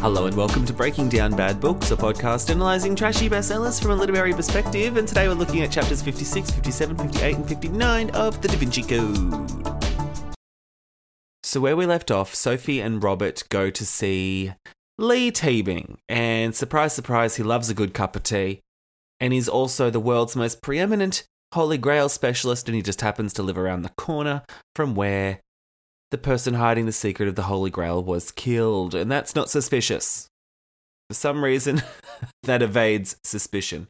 Hello and welcome to Breaking Down Bad Books, a podcast analysing trashy bestsellers from a literary perspective. And today we're looking at chapters 56, 57, 58, and 59 of the Da Vinci Code. So, where we left off, Sophie and Robert go to see Lee Teabing. And surprise, surprise, he loves a good cup of tea. And he's also the world's most preeminent Holy Grail specialist, and he just happens to live around the corner from where the person hiding the secret of the Holy Grail was killed, and that's not suspicious. For some reason, that evades suspicion.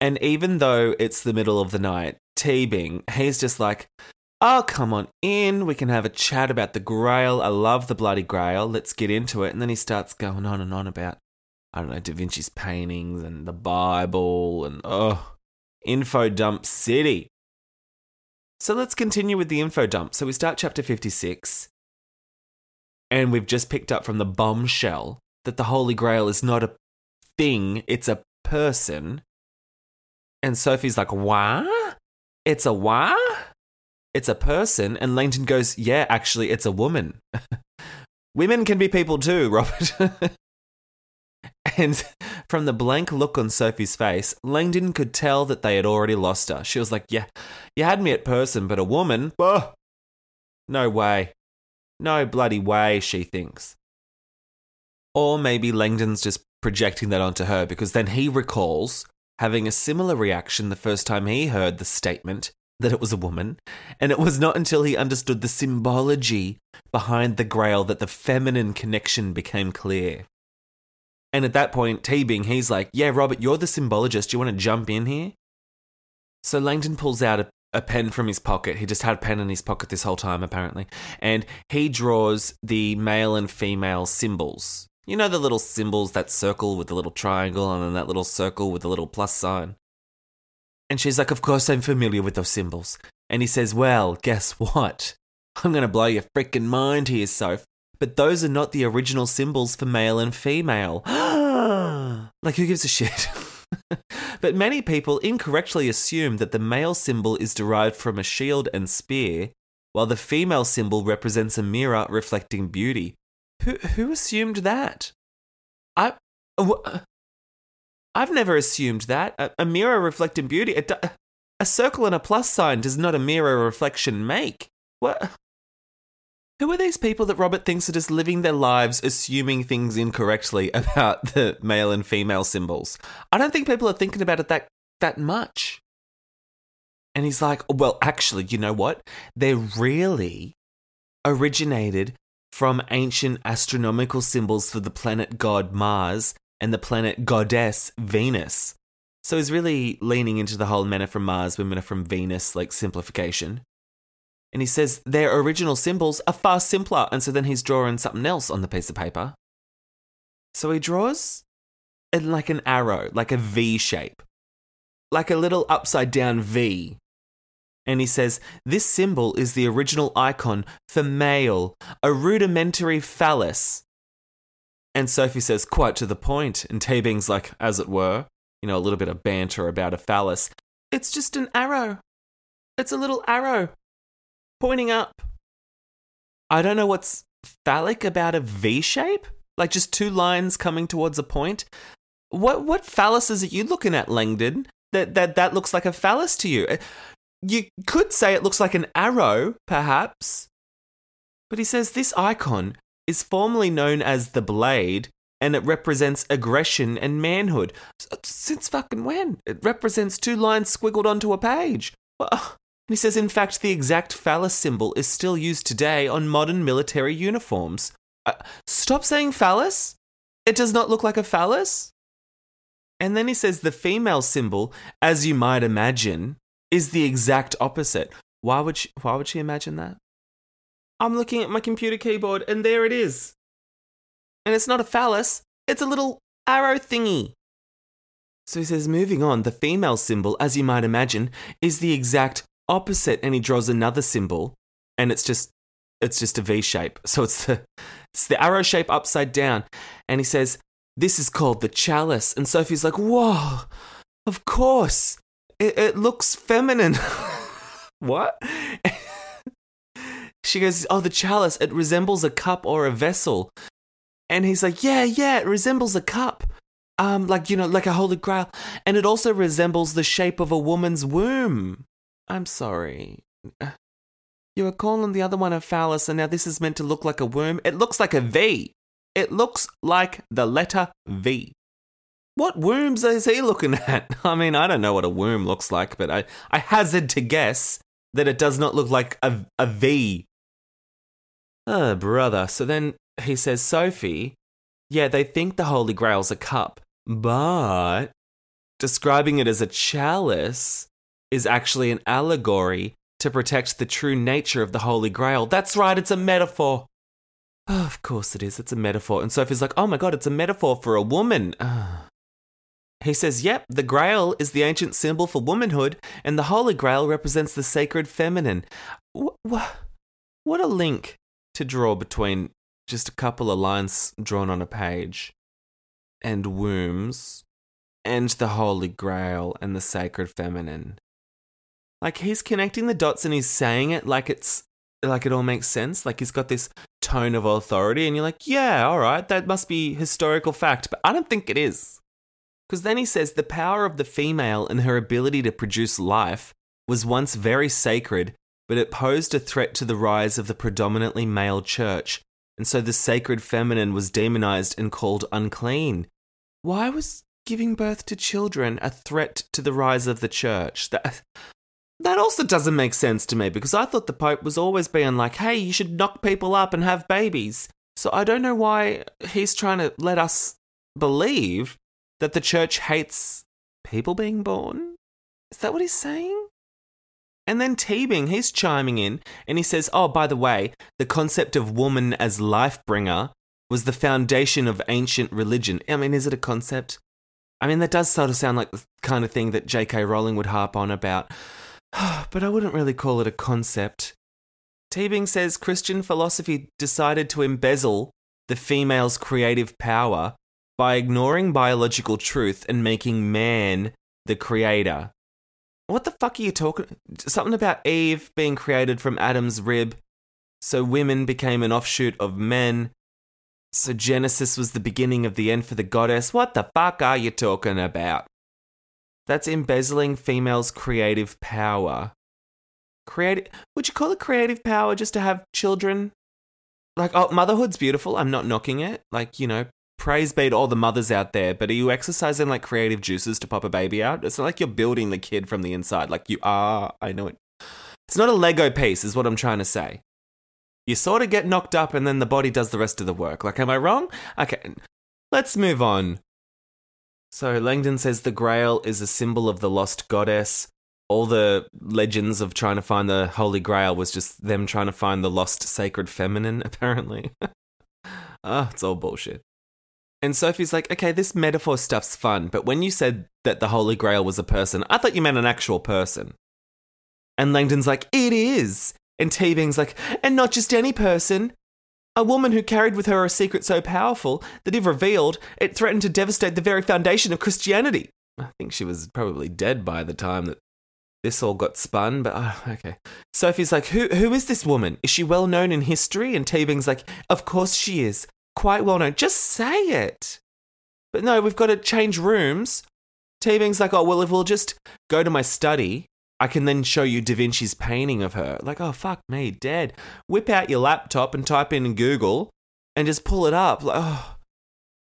And even though it's the middle of the night, Teabing, he's just like, Oh, come on in. We can have a chat about the Grail. I love the bloody Grail. Let's get into it. And then he starts going on and on about, I don't know, Da Vinci's paintings and the Bible and, oh, Info Dump City. So let's continue with the info dump. So we start chapter 56, and we've just picked up from the bombshell that the Holy Grail is not a thing, it's a person. And Sophie's like, What? It's a what? It's a person. And Langdon goes, Yeah, actually, it's a woman. Women can be people too, Robert. and from the blank look on Sophie's face, Langdon could tell that they had already lost her. She was like, Yeah, you had me at person, but a woman? No way. No bloody way, she thinks. Or maybe Langdon's just projecting that onto her because then he recalls having a similar reaction the first time he heard the statement that it was a woman, and it was not until he understood the symbology behind the grail that the feminine connection became clear. And at that point, Teabing, he's like, Yeah, Robert, you're the symbologist. You want to jump in here? So Langdon pulls out a, a pen from his pocket. He just had a pen in his pocket this whole time, apparently. And he draws the male and female symbols. You know the little symbols, that circle with the little triangle, and then that little circle with the little plus sign? And she's like, Of course I'm familiar with those symbols. And he says, Well, guess what? I'm going to blow your freaking mind here, Soph. But those are not the original symbols for male and female. like, who gives a shit? but many people incorrectly assume that the male symbol is derived from a shield and spear, while the female symbol represents a mirror reflecting beauty. Who, who assumed that? I. wh- I've never assumed that. A, a mirror reflecting beauty. A, a circle and a plus sign does not a mirror reflection make. What? Who are these people that Robert thinks are just living their lives assuming things incorrectly about the male and female symbols? I don't think people are thinking about it that that much. And he's like, well, actually, you know what? They're really originated from ancient astronomical symbols for the planet god Mars and the planet goddess Venus. So he's really leaning into the whole men are from Mars, women are from Venus, like simplification. And he says their original symbols are far simpler. And so then he's drawing something else on the piece of paper. So he draws it like an arrow, like a V shape, like a little upside down V. And he says, This symbol is the original icon for male, a rudimentary phallus. And Sophie says, quite to the point. and Teabing's like, as it were, you know, a little bit of banter about a phallus. It's just an arrow. It's a little arrow pointing up. I don't know what's phallic about a V shape, like just two lines coming towards a point. What what phalluses are you looking at, Langdon? that that that looks like a phallus to you. Uh, You could say it looks like an arrow, perhaps. But he says this icon is formally known as the blade and it represents aggression and manhood. Since fucking when? It represents two lines squiggled onto a page. Well, he says, in fact, the exact phallus symbol is still used today on modern military uniforms. Uh, stop saying phallus. It does not look like a phallus. And then he says the female symbol, as you might imagine, is the exact opposite. Why would she, why would she imagine that? I'm looking at my computer keyboard and there it is. And it's not a phallus, it's a little arrow thingy. So he says, moving on, the female symbol, as you might imagine, is the exact opposite. And he draws another symbol, and it's just it's just a V shape. So it's the it's the arrow shape upside down. And he says, This is called the chalice. And Sophie's like, Whoa, of course. It, it looks feminine. what? she goes, Oh, the chalice, it resembles a cup or a vessel. And he's like, Yeah, yeah, it resembles a cup. Um, like, you know, like a holy grail. And it also resembles the shape of a woman's womb. I'm sorry. You were calling the other one a phallus, and now this is meant to look like a womb. It looks like a V. It looks like the letter V. What wombs is he looking at? I mean, I don't know what a womb looks like, but I, I hazard to guess that it does not look like a, a V. Oh, brother. So then he says, Sophie, yeah, they think the Holy Grail's a cup, but describing it as a chalice is actually an allegory to protect the true nature of the Holy Grail. That's right, it's a metaphor. Oh, of course it is. It's a metaphor. And Sophie's like, oh my god, it's a metaphor for a woman. He says, yep, the Grail is the ancient symbol for womanhood, and the Holy Grail represents the sacred feminine. Wh- wh- what a link to draw between just a couple of lines drawn on a page and wombs and the Holy Grail and the sacred feminine. Like he's connecting the dots and he's saying it like it's like it all makes sense. Like he's got this tone of authority, and you're like, yeah, all right, that must be historical fact, but I don't think it is. Because then he says the power of the female and her ability to produce life was once very sacred, but it posed a threat to the rise of the predominantly male church, and so the sacred feminine was demonized and called unclean. Why was giving birth to children a threat to the rise of the church? That, that also doesn't make sense to me because I thought the Pope was always being like, hey, you should knock people up and have babies. So I don't know why he's trying to let us believe that the church hates people being born. Is that what he's saying? And then Teabing, he's chiming in and he says, Oh, by the way, the concept of woman as life bringer was the foundation of ancient religion. I mean, is it a concept? I mean, that does sort of sound like the kind of thing that J.K. Rowling would harp on about, but I wouldn't really call it a concept. Teabing says Christian philosophy decided to embezzle the female's creative power by ignoring biological truth and making man the creator. What the fuck are you talking? Something about Eve being created from Adam's rib, so women became an offshoot of men. So Genesis was the beginning of the end for the goddess. What the fuck are you talking about? That's embezzling females' creative power. Creative? Would you call it creative power just to have children? Like, oh, motherhood's beautiful. I'm not knocking it. Like, you know, praise be to all the mothers out there. But are you exercising like creative juices to pop a baby out? It's not like you're building the kid from the inside. Like you are. I know it. It's not a Lego piece, is what I'm trying to say. You sort of get knocked up and then the body does the rest of the work. Like, am I wrong? Okay, let's move on. So, Langdon says the Grail is a symbol of the lost goddess. All the legends of trying to find the Holy Grail was just them trying to find the lost sacred feminine, apparently. Ah, it's all bullshit. And Sophie's like, okay, this metaphor stuff's fun, but when you said that the Holy Grail was a person, I thought you meant an actual person. And Langdon's like, it is. And Teabing's like, and not just any person. A woman who carried with her a secret so powerful that if revealed, it threatened to devastate the very foundation of Christianity. I think she was probably dead by the time that this all got spun, but oh, okay. Sophie's like, who, who is this woman? Is she well known in history? And Teabing's like, of course she is. Quite well known. Just say it. But no, we've got to change rooms. Teabing's like, oh, well, if we'll just go to my study, I can then show you Da Vinci's painting of her. Like, oh, fuck me, dead. Whip out your laptop and type in Google and just pull it up. Like,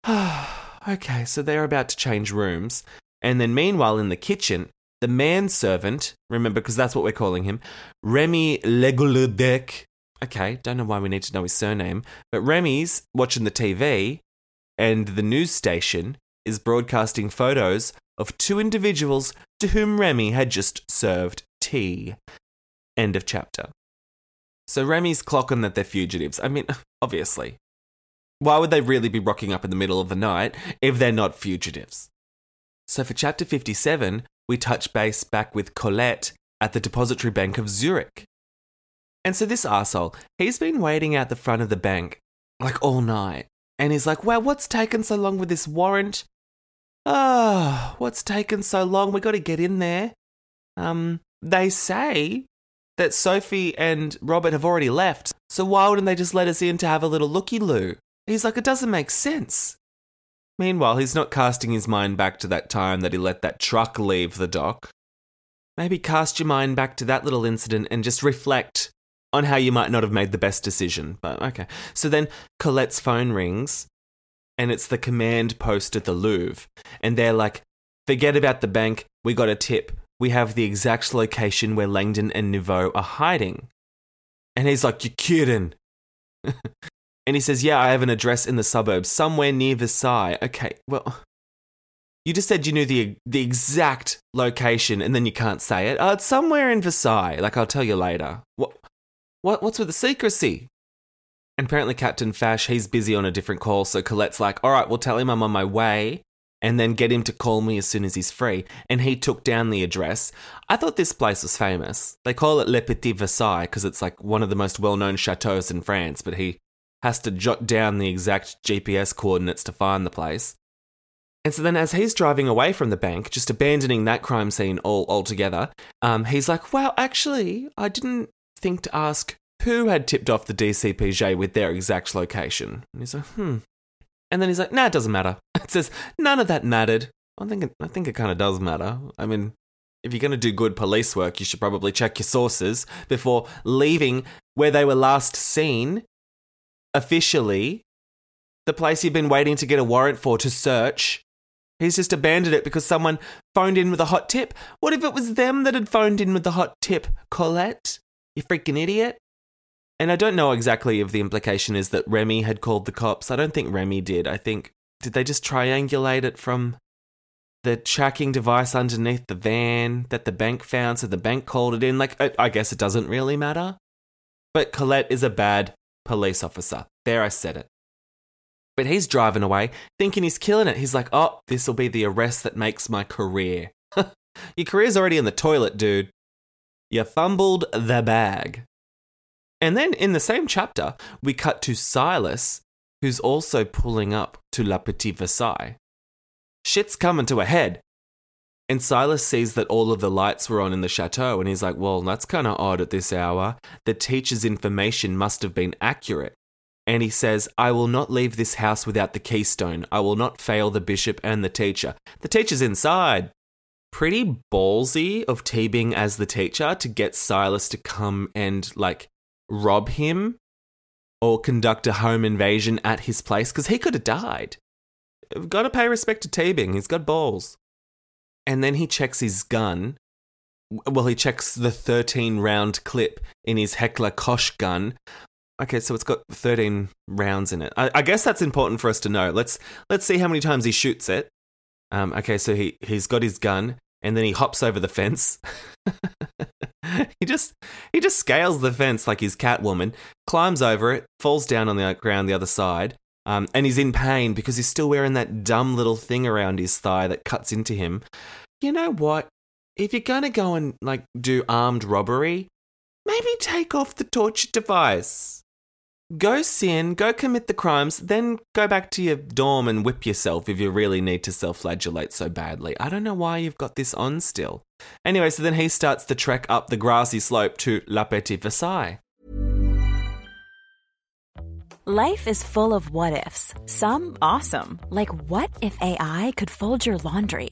oh. okay, so they're about to change rooms. And then meanwhile, in the kitchen, the manservant, remember, because that's what we're calling him, Remy Legaludec. Okay, don't know why we need to know his surname, but Remy's watching the TV, and the news station is broadcasting photos of two individuals to whom Remy had just served tea. End of chapter. So Remy's clocking that they're fugitives. I mean, obviously. Why would they really be rocking up in the middle of the night if they're not fugitives? So for chapter 57, we touch base back with Colette at the Depository Bank of Zurich. And so this asshole, he's been waiting out the front of the bank like all night. And he's like, well, what's taken so long with this warrant? Oh, what's taken so long? We got to get in there. Um, they say that Sophie and Robert have already left, so why wouldn't they just let us in to have a little looky loo? He's like, it doesn't make sense. Meanwhile, he's not casting his mind back to that time that he let that truck leave the dock. Maybe cast your mind back to that little incident and just reflect on how you might not have made the best decision. But okay. So then Colette's phone rings and it's the command post at the Louvre. And they're like, forget about the bank. We got a tip. We have the exact location where Langdon and Neveu are hiding. And he's like, You're kidding. and he says, Yeah, I have an address in the suburbs, somewhere near Versailles. Okay, well, you just said you knew the the exact location and then you can't say it. Oh, it's somewhere in Versailles. Like I'll tell you later. What what what's with the secrecy? And apparently, Captain Fache, he's busy on a different call, so Colette's like, all right, we'll tell him I'm on my way and then get him to call me as soon as he's free. And he took down the address. I thought this place was famous. They call it Le Petit Versailles because it's like one of the most well known chateaus in France, but he has to jot down the exact GPS coordinates to find the place. And so then, as he's driving away from the bank, just abandoning that crime scene all altogether, um, he's like, "Well, actually, I didn't think to ask who had tipped off the DCPJ with their exact location. And he's like, hmm. And then he's like, nah, it doesn't matter. It says, none of that mattered. I think it, I think it kind of does matter. I mean, if you're going to do good police work, you should probably check your sources before leaving where they were last seen officially, the place you've been waiting to get a warrant for to search. He's just abandoned it because someone phoned in with a hot tip. What if it was them that had phoned in with the hot tip, Colette? You freaking idiot. And I don't know exactly if the implication is that Remy had called the cops. I don't think Remy did. I think, did they just triangulate it from the tracking device underneath the van that the bank found? So the bank called it in. Like, I guess it doesn't really matter. But Colette is a bad police officer. There, I said it. But he's driving away, thinking he's killing it. He's like, oh, this will be the arrest that makes my career. Your career's already in the toilet, dude. You fumbled the bag. And then in the same chapter, we cut to Silas, who's also pulling up to La Petite Versailles. Shit's coming to a head. And Silas sees that all of the lights were on in the chateau, and he's like, Well, that's kind of odd at this hour. The teacher's information must have been accurate. And he says, I will not leave this house without the keystone. I will not fail the bishop and the teacher. The teacher's inside. Pretty ballsy of Teabing as the teacher to get Silas to come and, like, rob him or conduct a home invasion at his place because he could have died. Got to pay respect to Teabing. He's got balls. And then he checks his gun. Well, he checks the 13 round clip in his Heckler Koch gun. Okay, so it's got 13 rounds in it. I, I, guess that's important for us to know. Let's let's see how many times he shoots it. Um, okay, so he he's got his gun, and then he hops over the fence. he just he just scales the fence like he's Catwoman, climbs over it, falls down on the ground the other side, um, and he's in pain because he's still wearing that dumb little thing around his thigh that cuts into him. You know what? If you're gonna go and like do armed robbery, maybe take off the torture device go sin, go commit the crimes, then go back to your dorm and whip yourself if you really need to self flagellate so badly. I don't know why you've got this on still. Anyway, so then he starts the trek up the grassy slope to La Petite Versailles. Life is full of what ifs, some awesome, like what if AI could fold your laundry?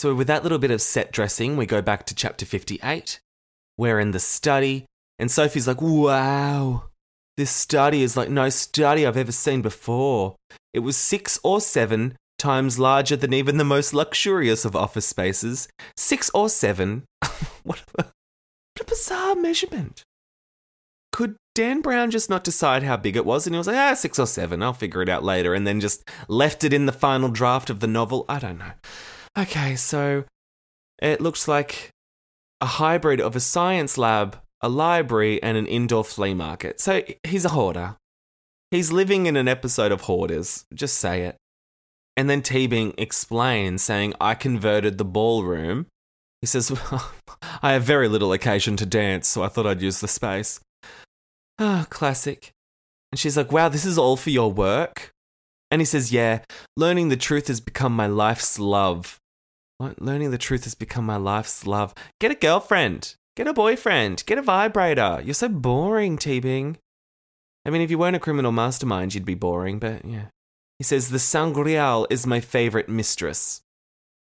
So, with that little bit of set dressing, we go back to chapter 58. We're in the study, and Sophie's like, wow, this study is like no study I've ever seen before. It was six or seven times larger than even the most luxurious of office spaces. Six or seven. what, a, what a bizarre measurement. Could Dan Brown just not decide how big it was? And he was like, ah, six or seven, I'll figure it out later, and then just left it in the final draft of the novel? I don't know. Okay, so it looks like a hybrid of a science lab, a library, and an indoor flea market. So he's a hoarder. He's living in an episode of Hoarders. Just say it. And then Teabing explains, saying, I converted the ballroom. He says, I have very little occasion to dance, so I thought I'd use the space. Ah, classic. And she's like, Wow, this is all for your work? And he says, Yeah, learning the truth has become my life's love. Learning the truth has become my life's love. Get a girlfriend. Get a boyfriend. Get a vibrator. You're so boring, Teabing. I mean, if you weren't a criminal mastermind, you'd be boring, but yeah. He says, The Sangreal is my favorite mistress.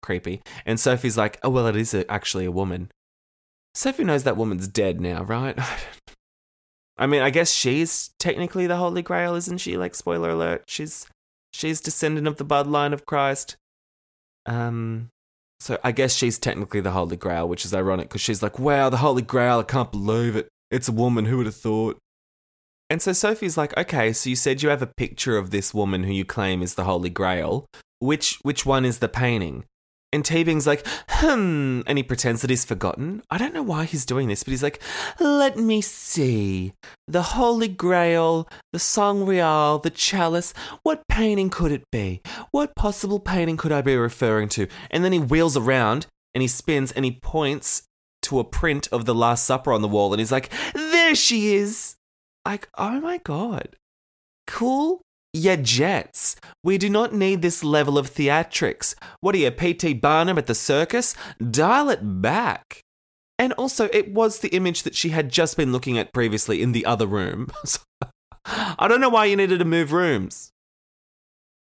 Creepy. And Sophie's like, Oh, well, it is a, actually a woman. Sophie knows that woman's dead now, right? I mean, I guess she's technically the Holy Grail, isn't she? Like, spoiler alert, she's she's descendant of the bloodline of Christ. Um, so I guess she's technically the Holy Grail, which is ironic because she's like, "Wow, the Holy Grail! I can't believe it. It's a woman. Who would have thought?" And so Sophie's like, "Okay, so you said you have a picture of this woman who you claim is the Holy Grail. Which which one is the painting?" And Teabing's like, hmm, and he pretends that he's forgotten. I don't know why he's doing this, but he's like, let me see. The Holy Grail, the Sangreal, the Chalice. What painting could it be? What possible painting could I be referring to? And then he wheels around and he spins and he points to a print of the Last Supper on the wall and he's like, there she is. Like, oh my God. Cool yeah, Jets. We do not need this level of theatrics. What are you, P.T. Barnum at the circus? Dial it back. And also, it was the image that she had just been looking at previously in the other room. I don't know why you needed to move rooms.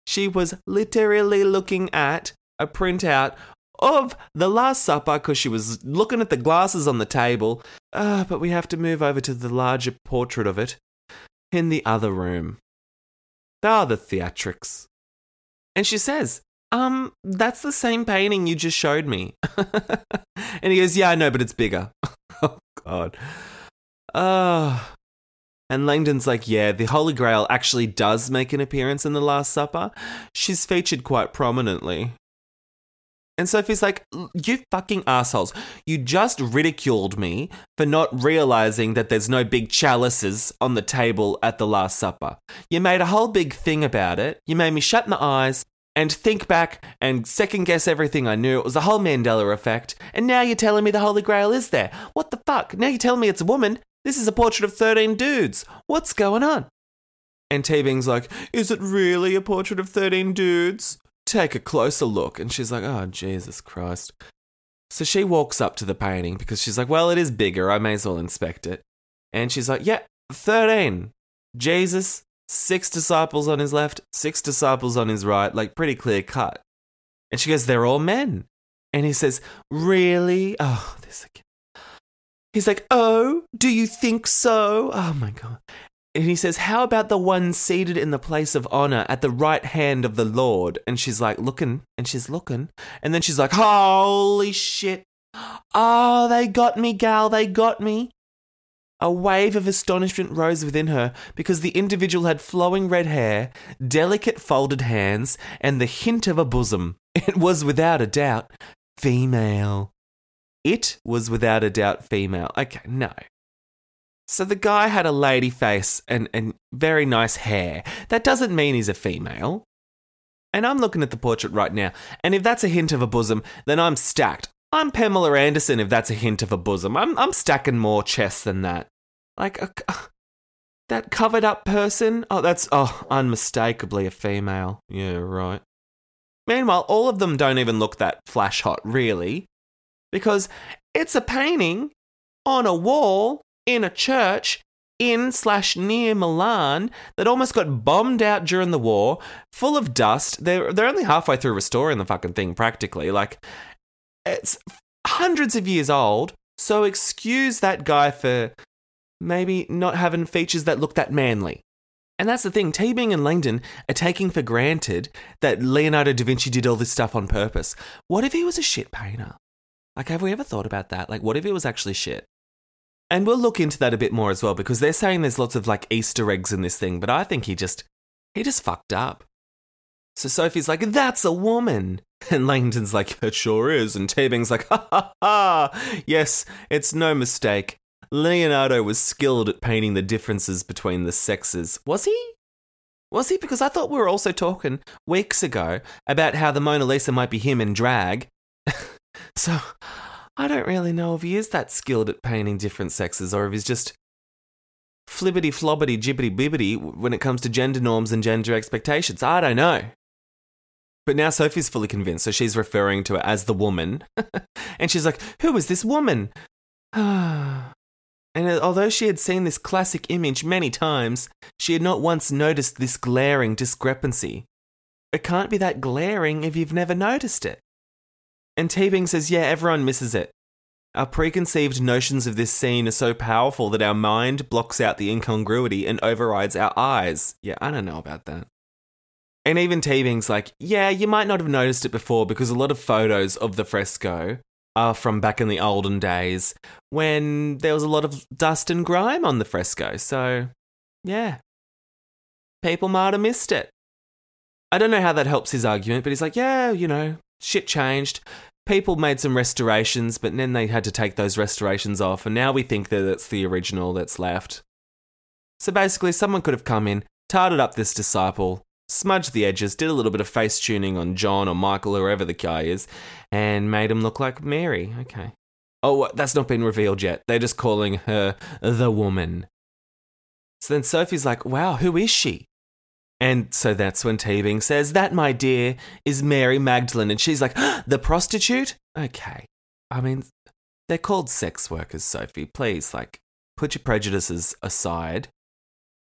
She was literally looking at a printout of The Last Supper because she was looking at the glasses on the table. Uh, but we have to move over to the larger portrait of it in the other room. Ah, the theatrics. And she says, um, that's the same painting you just showed me. and he goes, yeah, I know, but it's bigger. oh, God. Uh, and Langdon's like, yeah, the Holy Grail actually does make an appearance in The Last Supper. She's featured quite prominently. And Sophie's like, You fucking assholes. You just ridiculed me for not realizing that there's no big chalices on the table at the Last Supper. You made a whole big thing about it. You made me shut my eyes and think back and second guess everything I knew. It was the whole Mandela effect. And now you're telling me the Holy Grail is there. What the fuck? Now you're telling me it's a woman. This is a portrait of 13 dudes. What's going on? And T like, Is it really a portrait of 13 dudes? Take a closer look. And she's like, Oh, Jesus Christ. So she walks up to the painting because she's like, Well, it is bigger. I may as well inspect it. And she's like, Yeah, 13. Jesus, six disciples on his left, six disciples on his right, like pretty clear cut. And she goes, They're all men. And he says, Really? Oh, this again. He's like, Oh, do you think so? Oh my God. And he says, How about the one seated in the place of honor at the right hand of the Lord? And she's like, Looking, and she's looking. And then she's like, Holy shit. Oh, they got me, gal, they got me. A wave of astonishment rose within her because the individual had flowing red hair, delicate folded hands, and the hint of a bosom. It was without a doubt female. It was without a doubt female. Okay, no. So the guy had a lady face and, and very nice hair. That doesn't mean he's a female. And I'm looking at the portrait right now, and if that's a hint of a bosom, then I'm stacked. I'm Pamela Anderson if that's a hint of a bosom. I'm, I'm stacking more chests than that. Like, a, that covered up person? Oh, that's, oh, unmistakably a female. Yeah, right. Meanwhile, all of them don't even look that flash hot, really, because it's a painting on a wall in a church in slash near Milan that almost got bombed out during the war, full of dust. They're they're only halfway through restoring the fucking thing practically. Like it's hundreds of years old. So excuse that guy for maybe not having features that look that manly. And that's the thing, Teabing and Langdon are taking for granted that Leonardo da Vinci did all this stuff on purpose. What if he was a shit painter? Like, have we ever thought about that? Like, what if it was actually shit? And we'll look into that a bit more as well because they're saying there's lots of like Easter eggs in this thing, but I think he just he just fucked up. So Sophie's like, "That's a woman," and Langdon's like, "It sure is," and Teabing's like, "Ha ha ha! Yes, it's no mistake. Leonardo was skilled at painting the differences between the sexes. Was he? Was he? Because I thought we were also talking weeks ago about how the Mona Lisa might be him in drag. so I don't really know if he is that skilled at painting different sexes or if he's just flibbity flobbity jibbity bibbity when it comes to gender norms and gender expectations. I don't know. But now Sophie's fully convinced, so she's referring to her as the woman. and she's like, Who is this woman? And uh, although she had seen this classic image many times, she had not once noticed this glaring discrepancy. It can't be that glaring if you've never noticed it. And Teabing says, yeah, everyone misses it. Our preconceived notions of this scene are so powerful that our mind blocks out the incongruity and overrides our eyes. Yeah, I don't know about that. And even Teabing's like, yeah, you might not have noticed it before because a lot of photos of the fresco are from back in the olden days when there was a lot of dust and grime on the fresco. So, yeah, people might have missed it. I don't know how that helps his argument, but he's like, yeah, you know, shit changed. People made some restorations, but then they had to take those restorations off, and now we think that it's the original that's left. So basically, someone could have come in, tarted up this disciple, smudged the edges, did a little bit of face tuning on John or Michael, or whoever the guy is, and made him look like Mary. Okay. Oh, that's not been revealed yet. They're just calling her the woman. So then Sophie's like, wow, who is she? And so that's when Teabing says, That, my dear, is Mary Magdalene. And she's like, The prostitute? Okay. I mean, they're called sex workers, Sophie. Please, like, put your prejudices aside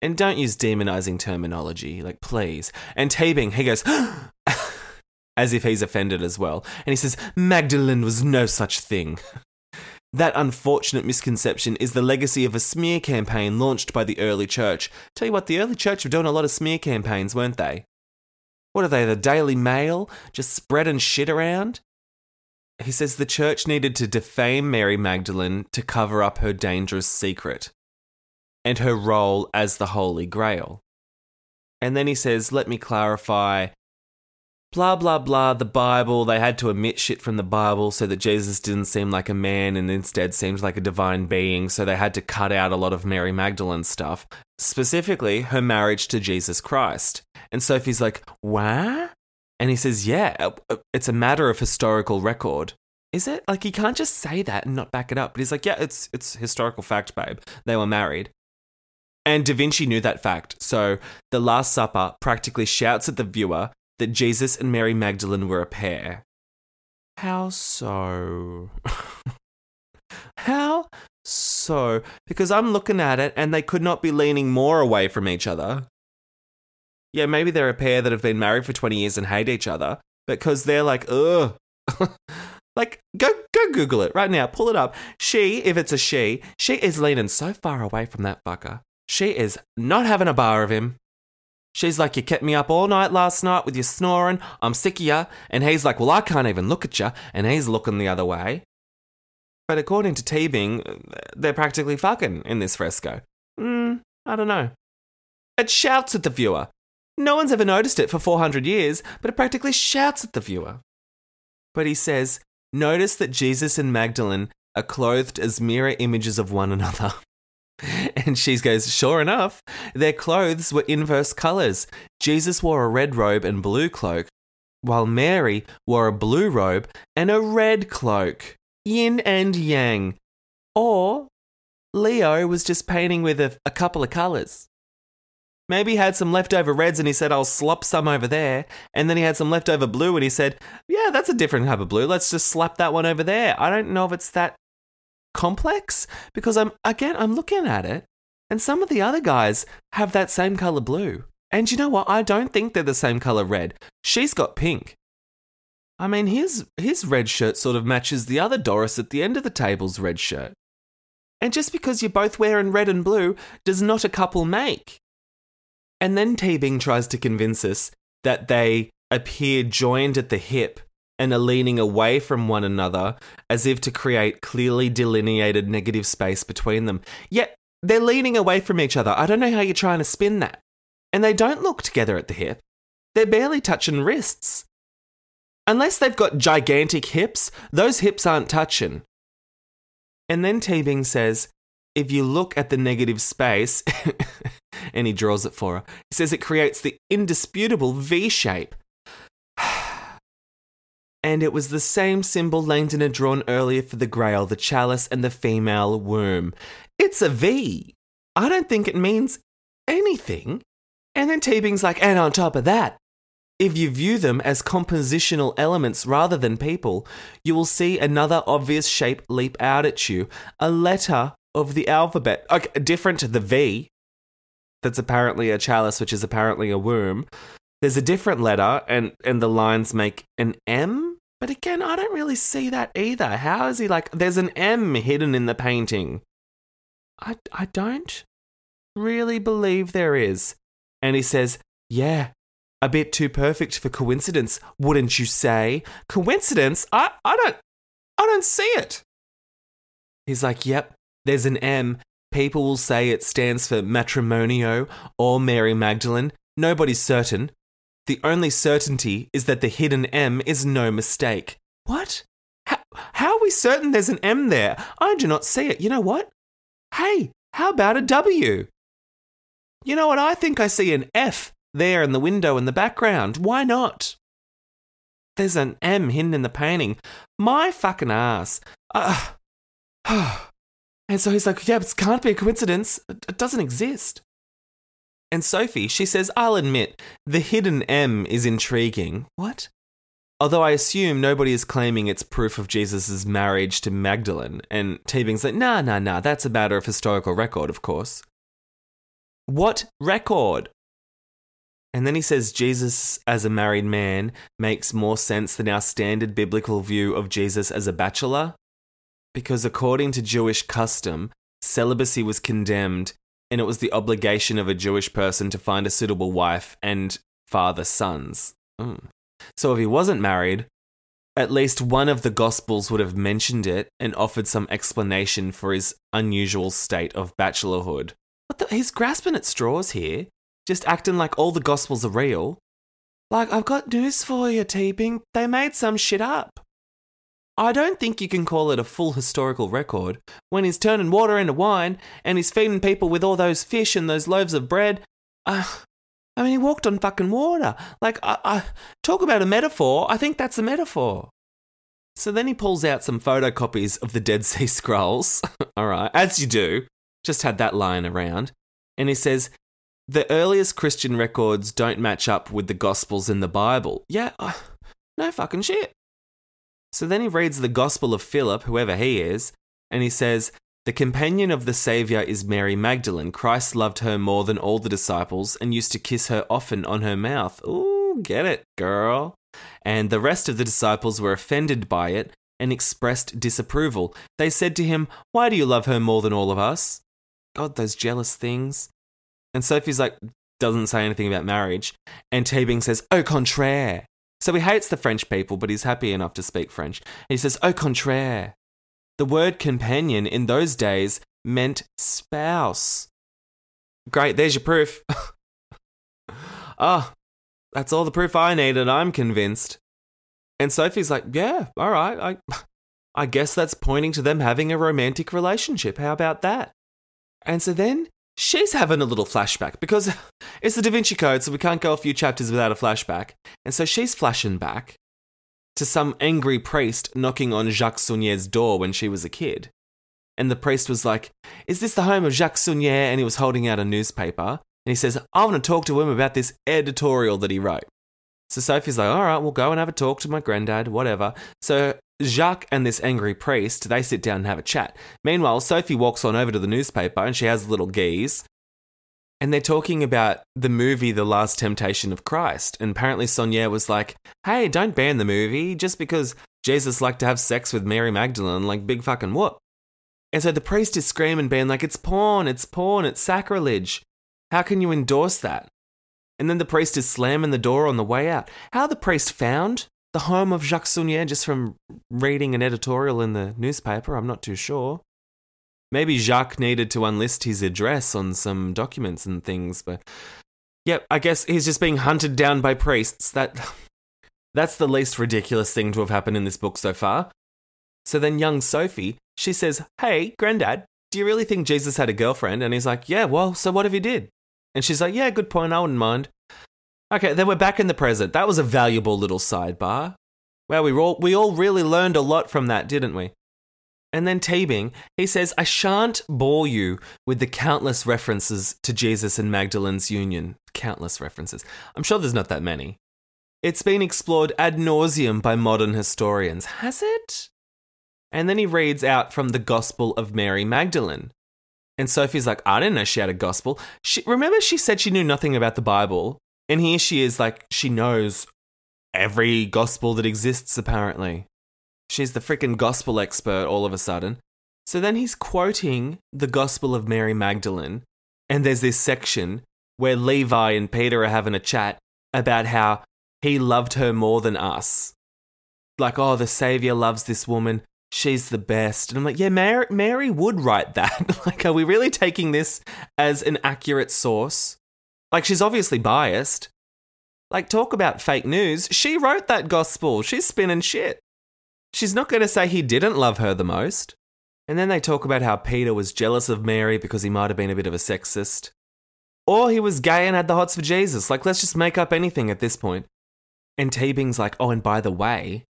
and don't use demonizing terminology. Like, please. And Teabing, he goes, as if he's offended as well. And he says, Magdalene was no such thing. That unfortunate misconception is the legacy of a smear campaign launched by the early church. Tell you what, the early church were doing a lot of smear campaigns, weren't they? What are they, the Daily Mail? Just spreading shit around? He says the church needed to defame Mary Magdalene to cover up her dangerous secret and her role as the Holy Grail. And then he says, let me clarify, blah, blah, blah, the Bible. They had to omit shit from the Bible so that Jesus didn't seem like a man and instead seemed like a divine being. So they had to cut out a lot of Mary Magdalene stuff, specifically her marriage to Jesus Christ. And Sophie's like, what? And he says, yeah, uh, uh, it's a matter of historical record. Is it? Like, he can't just say that and not back it up. But he's like, yeah, it's, it's historical fact, babe. They were married. And Da Vinci knew that fact. So the Last Supper practically shouts at the viewer that Jesus and Mary Magdalene were a pair. How so? How so? Because I'm looking at it and they could not be leaning more away from each other. Yeah, maybe they're a pair that have been married for 20 years and hate each other, because they're like, ugh. like, go go Google it right now. Pull it up. She, if it's a she, she is leaning so far away from that fucker. She is not having a bar of him. She's like, You kept me up all night last night with your snoring. I'm sick of you. And he's like, Well, I can't even look at you. And he's looking the other way. But according to Teabing, they're practically fucking in this fresco. Hmm, I don't know. It shouts at the viewer. No one's ever noticed it for 400 years, but it practically shouts at the viewer. But he says, Notice that Jesus and Magdalene are clothed as mirror images of one another. And she goes, Sure enough, their clothes were inverse colors. Jesus wore a red robe and blue cloak, while Mary wore a blue robe and a red cloak. Yin and yang. Or Leo was just painting with a, a couple of colors. Maybe he had some leftover reds and he said, I'll slop some over there. And then he had some leftover blue and he said, Yeah, that's a different type of blue. Let's just slap that one over there. I don't know if it's that complex because I'm again I'm looking at it and some of the other guys have that same color blue. And you know what? I don't think they're the same color red. She's got pink. I mean, his his red shirt sort of matches the other Doris at the end of the table's red shirt. And just because you're both wearing red and blue does not a couple make. And then Teabing tries to convince us that they appear joined at the hip and are leaning away from one another as if to create clearly delineated negative space between them. Yet they're leaning away from each other. I don't know how you're trying to spin that. And they don't look together at the hip. They're barely touching wrists. Unless they've got gigantic hips, those hips aren't touching. And then Teabing says, if you look at the negative space, and he draws it for her, he says it creates the indisputable V shape. And it was the same symbol Langdon had drawn earlier for the grail, the chalice, and the female womb. It's a V. I don't think it means anything. And then Teabing's like, and on top of that, if you view them as compositional elements rather than people, you will see another obvious shape leap out at you a letter of the alphabet. Okay, different to the V, that's apparently a chalice, which is apparently a womb. There's a different letter, and, and the lines make an M but again, I don't really see that either. How is he like, there's an M hidden in the painting? I, I don't really believe there is. And he says, Yeah, a bit too perfect for coincidence, wouldn't you say? Coincidence? I, I don't I don't see it. He's like, Yep, there's an M. People will say it stands for matrimonio or Mary Magdalene. Nobody's certain. The only certainty is that the hidden M is no mistake. What? How, how are we certain there's an M there? I do not see it. You know what? Hey, how about a W? You know what? I think I see an F there in the window in the background. Why not? There's an M hidden in the painting. My fucking ass. Uh, and so he's like, yeah, it can't be a coincidence. It doesn't exist. And Sophie, she says, I'll admit, the hidden M is intriguing. What? Although I assume nobody is claiming it's proof of Jesus' marriage to Magdalene, and Teabing's like, nah, nah, nah, that's a matter of historical record, of course. What record? And then he says Jesus as a married man makes more sense than our standard biblical view of Jesus as a bachelor. Because according to Jewish custom, celibacy was condemned and it was the obligation of a Jewish person to find a suitable wife and father sons. Mm. So if he wasn't married, at least one of the Gospels would have mentioned it and offered some explanation for his unusual state of bachelorhood. What the, he's grasping at straws here, just acting like all the Gospels are real. Like, I've got news for you, Teabing. They made some shit up. I don't think you can call it a full historical record when he's turning water into wine and he's feeding people with all those fish and those loaves of bread. Uh, I mean, he walked on fucking water. Like, I, I talk about a metaphor. I think that's a metaphor. So then he pulls out some photocopies of the Dead Sea Scrolls. all right, as you do. Just had that lying around. And he says, the earliest Christian records don't match up with the Gospels in the Bible. Yeah, uh, no fucking shit. So then he reads the Gospel of Philip, whoever he is, and he says, The companion of the Saviour is Mary Magdalene. Christ loved her more than all the disciples and used to kiss her often on her mouth. Ooh, get it, girl. And the rest of the disciples were offended by it and expressed disapproval. They said to him, Why do you love her more than all of us? God, those jealous things. And Sophie's like, doesn't say anything about marriage. And Teabing says, au contraire. So he hates the French people, but he's happy enough to speak French. he says, au contraire. The word companion in those days meant spouse. Great, there's your proof. Ah, oh, that's all the proof I needed, and I'm convinced. And Sophie's like, yeah, all right, I, I guess that's pointing to them having a romantic relationship. How about that? And so then she's having a little flashback because it's the Da Vinci Code, so we can't go a few chapters without a flashback. And so she's flashing back to some angry priest knocking on Jacques Saunière's door when she was a kid. And the priest was like, Is this the home of Jacques Saunière? And he was holding out a newspaper. And he says, I want to talk to him about this editorial that he wrote. So Sophie's like, All right, we'll go and have a talk to my granddad, whatever. So Jacques and this angry priest, they sit down and have a chat. Meanwhile, Sophie walks on over to the newspaper and she has a little geese. And they're talking about the movie The Last Temptation of Christ. And apparently Saunière was like, hey, don't ban the movie just because Jesus liked to have sex with Mary Magdalene, like big fucking whoop. And so the priest is screaming, being like, it's porn, it's porn, it's sacrilege. How can you endorse that? And then the priest is slamming the door on the way out. How the priest found the home of Jacques Saunière just from reading an editorial in the newspaper. I'm not too sure. Maybe Jacques needed to unlist his address on some documents and things, but yep, I guess he's just being hunted down by priests. That that's the least ridiculous thing to have happened in this book so far. So then young Sophie, she says, "Hey, granddad, do you really think Jesus had a girlfriend?" And he's like, "Yeah, well, so what if he did?" And she's like, "Yeah, good point. I wouldn't mind." Okay, then we're back in the present. That was a valuable little sidebar. Well, we all we all really learned a lot from that, didn't we? And then Teabing, he says, I shan't bore you with the countless references to Jesus and Magdalene's union. Countless references. I'm sure there's not that many. It's been explored ad nauseum by modern historians. Has it? And then he reads out from the Gospel of Mary Magdalene. And Sophie's like, I didn't know she had a gospel. She, remember, she said she knew nothing about the Bible. And here she is, like, she knows every gospel that exists, apparently. She's the freaking gospel expert all of a sudden. So then he's quoting the Gospel of Mary Magdalene, and there's this section where Levi and Peter are having a chat about how he loved her more than us. Like, oh, the Savior loves this woman. She's the best. And I'm like, yeah, Mary, Mary would write that. like, are we really taking this as an accurate source? Like, she's obviously biased. Like, talk about fake news. She wrote that gospel. She's spinning shit. She's not going to say he didn't love her the most. And then they talk about how Peter was jealous of Mary because he might have been a bit of a sexist. Or he was gay and had the hots for Jesus. Like, let's just make up anything at this point. And Teabing's like, oh, and by the way,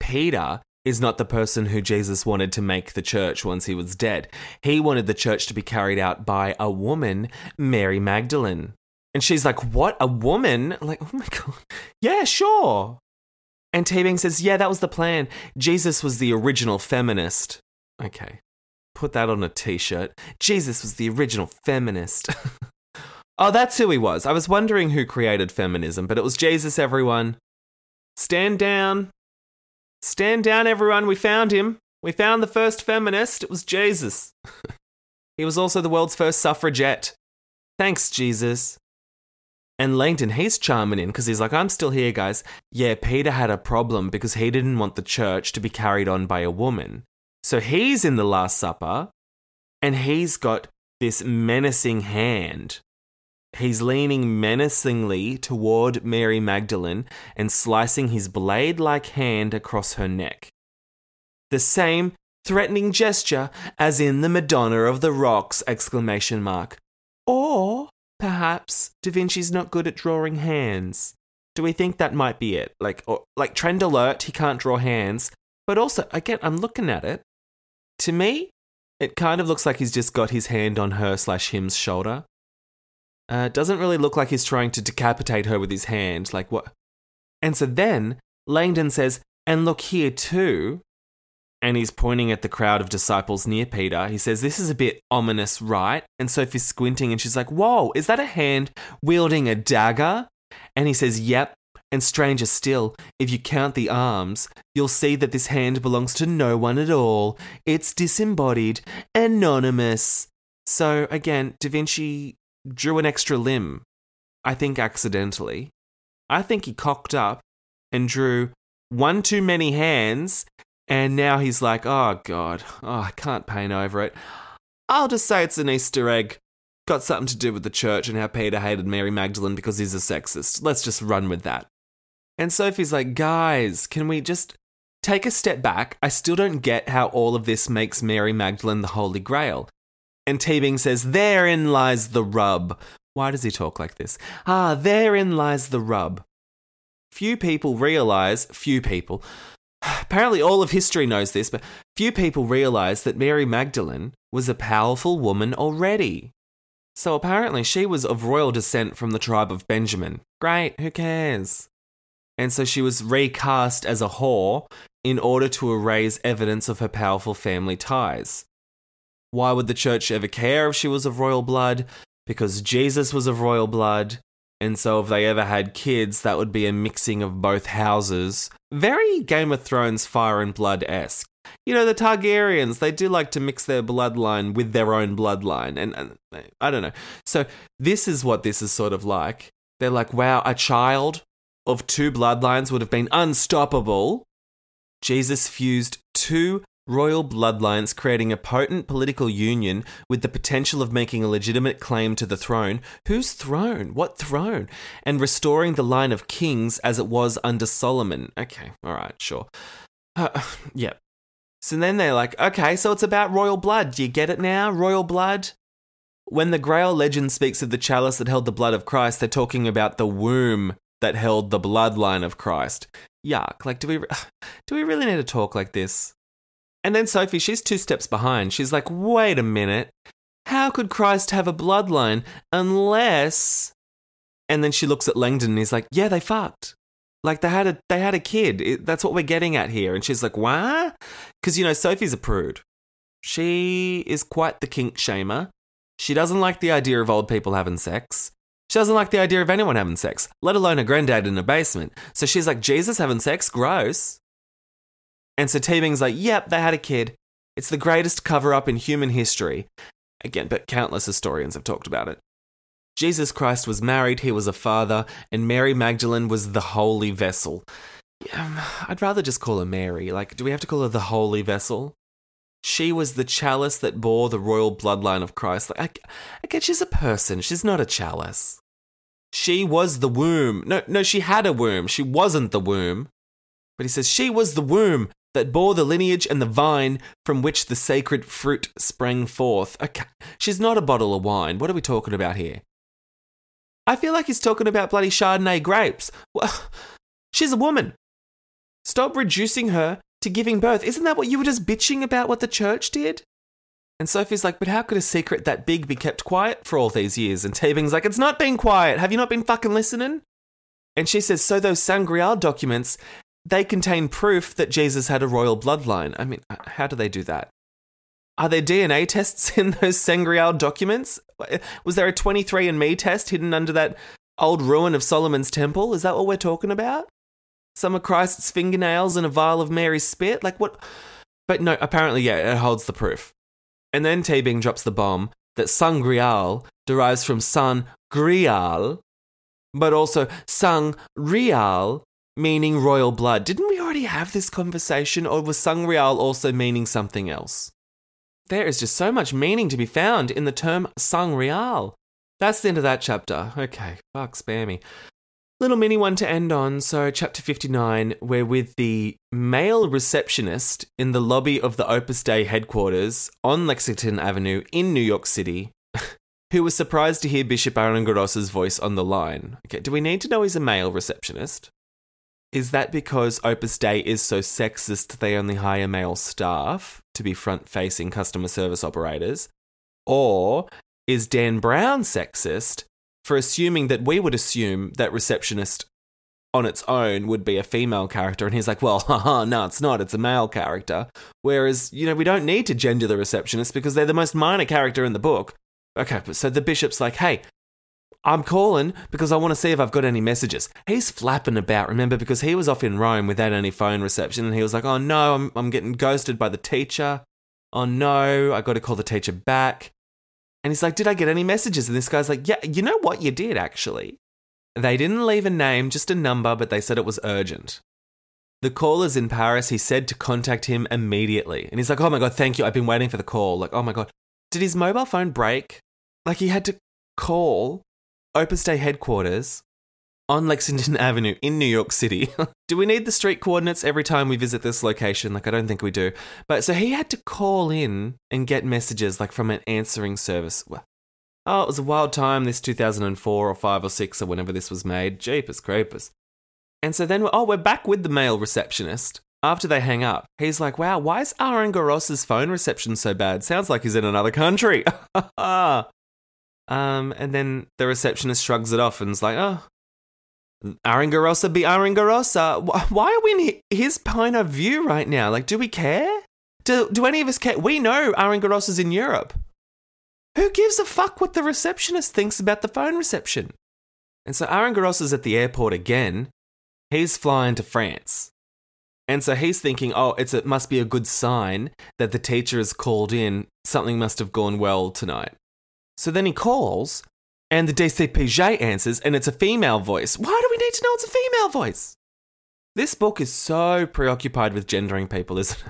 Peter is not the person who Jesus wanted to make the church once he was dead. He wanted the church to be carried out by a woman, Mary Magdalene. And she's like, What? A woman? I'm like, oh my God. Yeah, sure. And Teabing says, Yeah, that was the plan. Jesus was the original feminist. Okay. Put that on a t shirt. Jesus was the original feminist. oh, that's who he was. I was wondering who created feminism, but it was Jesus, everyone. Stand down. Stand down, everyone. We found him. We found the first feminist. It was Jesus. he was also the world's first suffragette. Thanks, Jesus. And Langdon, he's charming in because he's like, I'm still here, guys. Yeah, Peter had a problem because he didn't want the church to be carried on by a woman. So he's in the Last Supper and he's got this menacing hand. He's leaning menacingly toward Mary Magdalene and slicing his blade like hand across her neck. The same threatening gesture as in the Madonna of the Rocks! Exclamation mark. Or perhaps Da Vinci's not good at drawing hands. Do we think that might be it? Like, or, like trend alert, he can't draw hands. But also, again, I'm looking at it. To me, it kind of looks like he's just got his hand on her slash him's shoulder. Uh, doesn't really look like he's trying to decapitate her with his hand. Like what? And so then Langdon says, "And look here too." And he's pointing at the crowd of disciples near Peter. He says, This is a bit ominous, right? And Sophie's squinting and she's like, Whoa, is that a hand wielding a dagger? And he says, Yep. And stranger still, if you count the arms, you'll see that this hand belongs to no one at all. It's disembodied, anonymous. So again, Da Vinci drew an extra limb. I think accidentally. I think he cocked up and drew one too many hands, and now he's like, oh god, oh, I can't paint over it. I'll just say it's an Easter egg. Got something to do with the church and how Peter hated Mary Magdalene because he's a sexist. Let's just run with that. And Sophie's like, guys, can we just take a step back? I still don't get how all of this makes Mary Magdalene the Holy Grail. And Teabing says, Therein lies the rub. Why does he talk like this? Ah, therein lies the rub. Few people realize, few people, apparently all of history knows this, but few people realize that Mary Magdalene was a powerful woman already. So apparently she was of royal descent from the tribe of Benjamin. Great, who cares? And so she was recast as a whore in order to erase evidence of her powerful family ties. Why would the church ever care if she was of royal blood? Because Jesus was of royal blood. And so if they ever had kids, that would be a mixing of both houses. Very Game of Thrones fire and blood esque. You know, the Targaryens, they do like to mix their bloodline with their own bloodline. And, and I don't know. So this is what this is sort of like. They're like, wow, a child of two bloodlines would have been unstoppable. Jesus fused two royal bloodlines, creating a potent political union with the potential of making a legitimate claim to the throne. Whose throne? What throne? And restoring the line of kings as it was under Solomon. Okay, all right, sure. Uh, yeah. So then they're like, okay, so it's about royal blood. Do you get it now? Royal blood? When the Grail legend speaks of the chalice that held the blood of Christ, they're talking about the womb that held the bloodline of Christ. Yuck. Like, do we, do we really need to talk like this? And then Sophie, she's two steps behind. She's like, wait a minute. How could Christ have a bloodline unless. And then she looks at Langdon and he's like, yeah, they fucked. Like they had a they had a kid. It, that's what we're getting at here. And she's like, what? Because you know Sophie's a prude. She is quite the kink shamer. She doesn't like the idea of old people having sex. She doesn't like the idea of anyone having sex, let alone a granddad in a basement. So she's like, Jesus having sex, gross. And so Teabing's like, yep, they had a kid. It's the greatest cover up in human history. Again, but countless historians have talked about it. Jesus Christ was married, he was a father, and Mary Magdalene was the holy vessel. Um, I'd rather just call her Mary. Like, do we have to call her the holy vessel? She was the chalice that bore the royal bloodline of Christ. Like, I, I guess she's a person, she's not a chalice. She was the womb. No, no, she had a womb. She wasn't the womb. But he says she was the womb that bore the lineage and the vine from which the sacred fruit sprang forth. Okay, she's not a bottle of wine. What are we talking about here? I feel like he's talking about bloody Chardonnay grapes. Well, she's a woman. Stop reducing her to giving birth. Isn't that what you were just bitching about what the church did? And Sophie's like, but how could a secret that big be kept quiet for all these years? And Teabing's like, it's not been quiet. Have you not been fucking listening? And she says, so those Sangreal documents, they contain proof that Jesus had a royal bloodline. I mean, how do they do that? Are there DNA tests in those Sangreal documents? Was there a 23andMe test hidden under that old ruin of Solomon's temple? Is that what we're talking about? Some of Christ's fingernails and a vial of Mary's spit? Like what? But no, apparently, yeah, it holds the proof. And then Teabing drops the bomb that Sangreal derives from San Grial, but also Sang Real, meaning royal blood. Didn't we already have this conversation, or was Sangreal also meaning something else? There is just so much meaning to be found in the term Sangreal. that's the end of that chapter. Okay, fuck, spare me. Little mini one to end on. So, chapter 59, we're with the male receptionist in the lobby of the Opus Dei headquarters on Lexington Avenue in New York City, who was surprised to hear Bishop Aringarosa's voice on the line. Okay, do we need to know he's a male receptionist? Is that because Opus Dei is so sexist they only hire male staff to be front facing customer service operators? Or is Dan Brown sexist for assuming that we would assume that receptionist on its own would be a female character? And he's like well haha no it's not. It's a male character. Whereas you know we don't need to gender the receptionist because they're the most minor character in the book. Okay so the bishop's like hey I'm calling because I want to see if I've got any messages. He's flapping about, remember, because he was off in Rome without any phone reception and he was like, oh no, I'm, I'm getting ghosted by the teacher. Oh no, I got to call the teacher back. And he's like, Did I get any messages? And this guy's like, Yeah, you know what? You did actually. They didn't leave a name, just a number, but they said it was urgent. The caller's in Paris. He said to contact him immediately. And he's like, Oh my God, thank you. I've been waiting for the call. Like, oh my God. Did his mobile phone break? Like, he had to call Opus Dei headquarters on Lexington Avenue in New York City. do we need the street coordinates every time we visit this location? Like, I don't think we do. But so he had to call in and get messages like from an answering service. Oh, it was a wild time this 2004 or 5 or 6 or whenever this was made. Jeepers creepers. And so then, oh, we're back with the male receptionist. After they hang up, he's like, wow, why is Aringarosa's phone reception so bad? Sounds like he's in another country. um, and then the receptionist shrugs it off and is like, oh, Aringarosa be Aringarosa. Why are we in his point of view right now? Like, do we care? Do, do any of us care? We know Aringarosa's in Europe. Who gives a fuck what the receptionist thinks about the phone reception? And so Aringarosa's at the airport again. He's flying to France. And so he's thinking, oh, it's, it must be a good sign that the teacher is called in. Something must have gone well tonight. So then he calls and the DCPJ answers, and it's a female voice. Why do we need to know it's a female voice? This book is so preoccupied with gendering people, isn't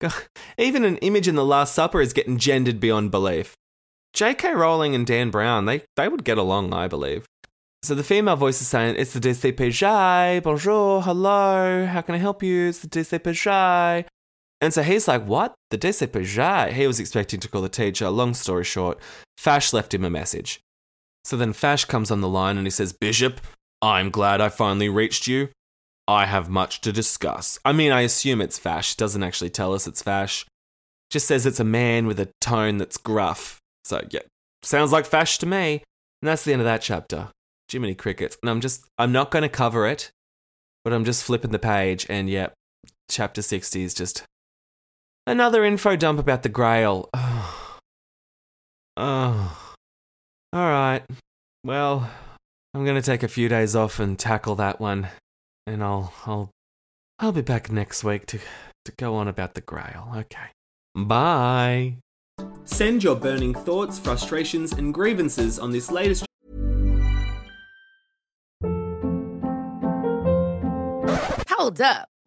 it? Even an image in The Last Supper is getting gendered beyond belief. J.K. Rowling and Dan Brown, they, they would get along, I believe. So the female voice is saying, It's the DCPJ, bonjour, hello, how can I help you? It's the DCPJ. And so he's like, What? The DCPJ? He was expecting to call the teacher. Long story short, Fache left him a message. So then Fache comes on the line and he says, Bishop, I'm glad I finally reached you. I have much to discuss. I mean, I assume it's Fache. Doesn't actually tell us it's Fache. Just says it's a man with a tone that's gruff. So, yeah, sounds like Fache to me. And that's the end of that chapter. Jiminy Crickets. And I'm just, I'm not going to cover it, but I'm just flipping the page. And yeah, chapter 60 is just another info dump about the Grail. Oh. oh. All right. Well, I'm going to take a few days off and tackle that one, and I'll I'll I'll be back next week to to go on about the Grail. Okay. Bye. Send your burning thoughts, frustrations, and grievances on this latest. Hold up.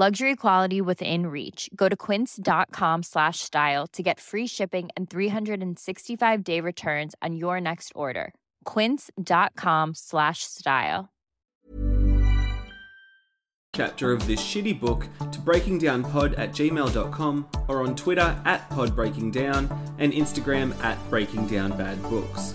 Luxury quality within reach. Go to quince.com slash style to get free shipping and 365 day returns on your next order. Quince.com slash style. Chapter of this shitty book to breakingdownpod at gmail.com or on Twitter at podbreakingdown and Instagram at breakingdownbadbooks.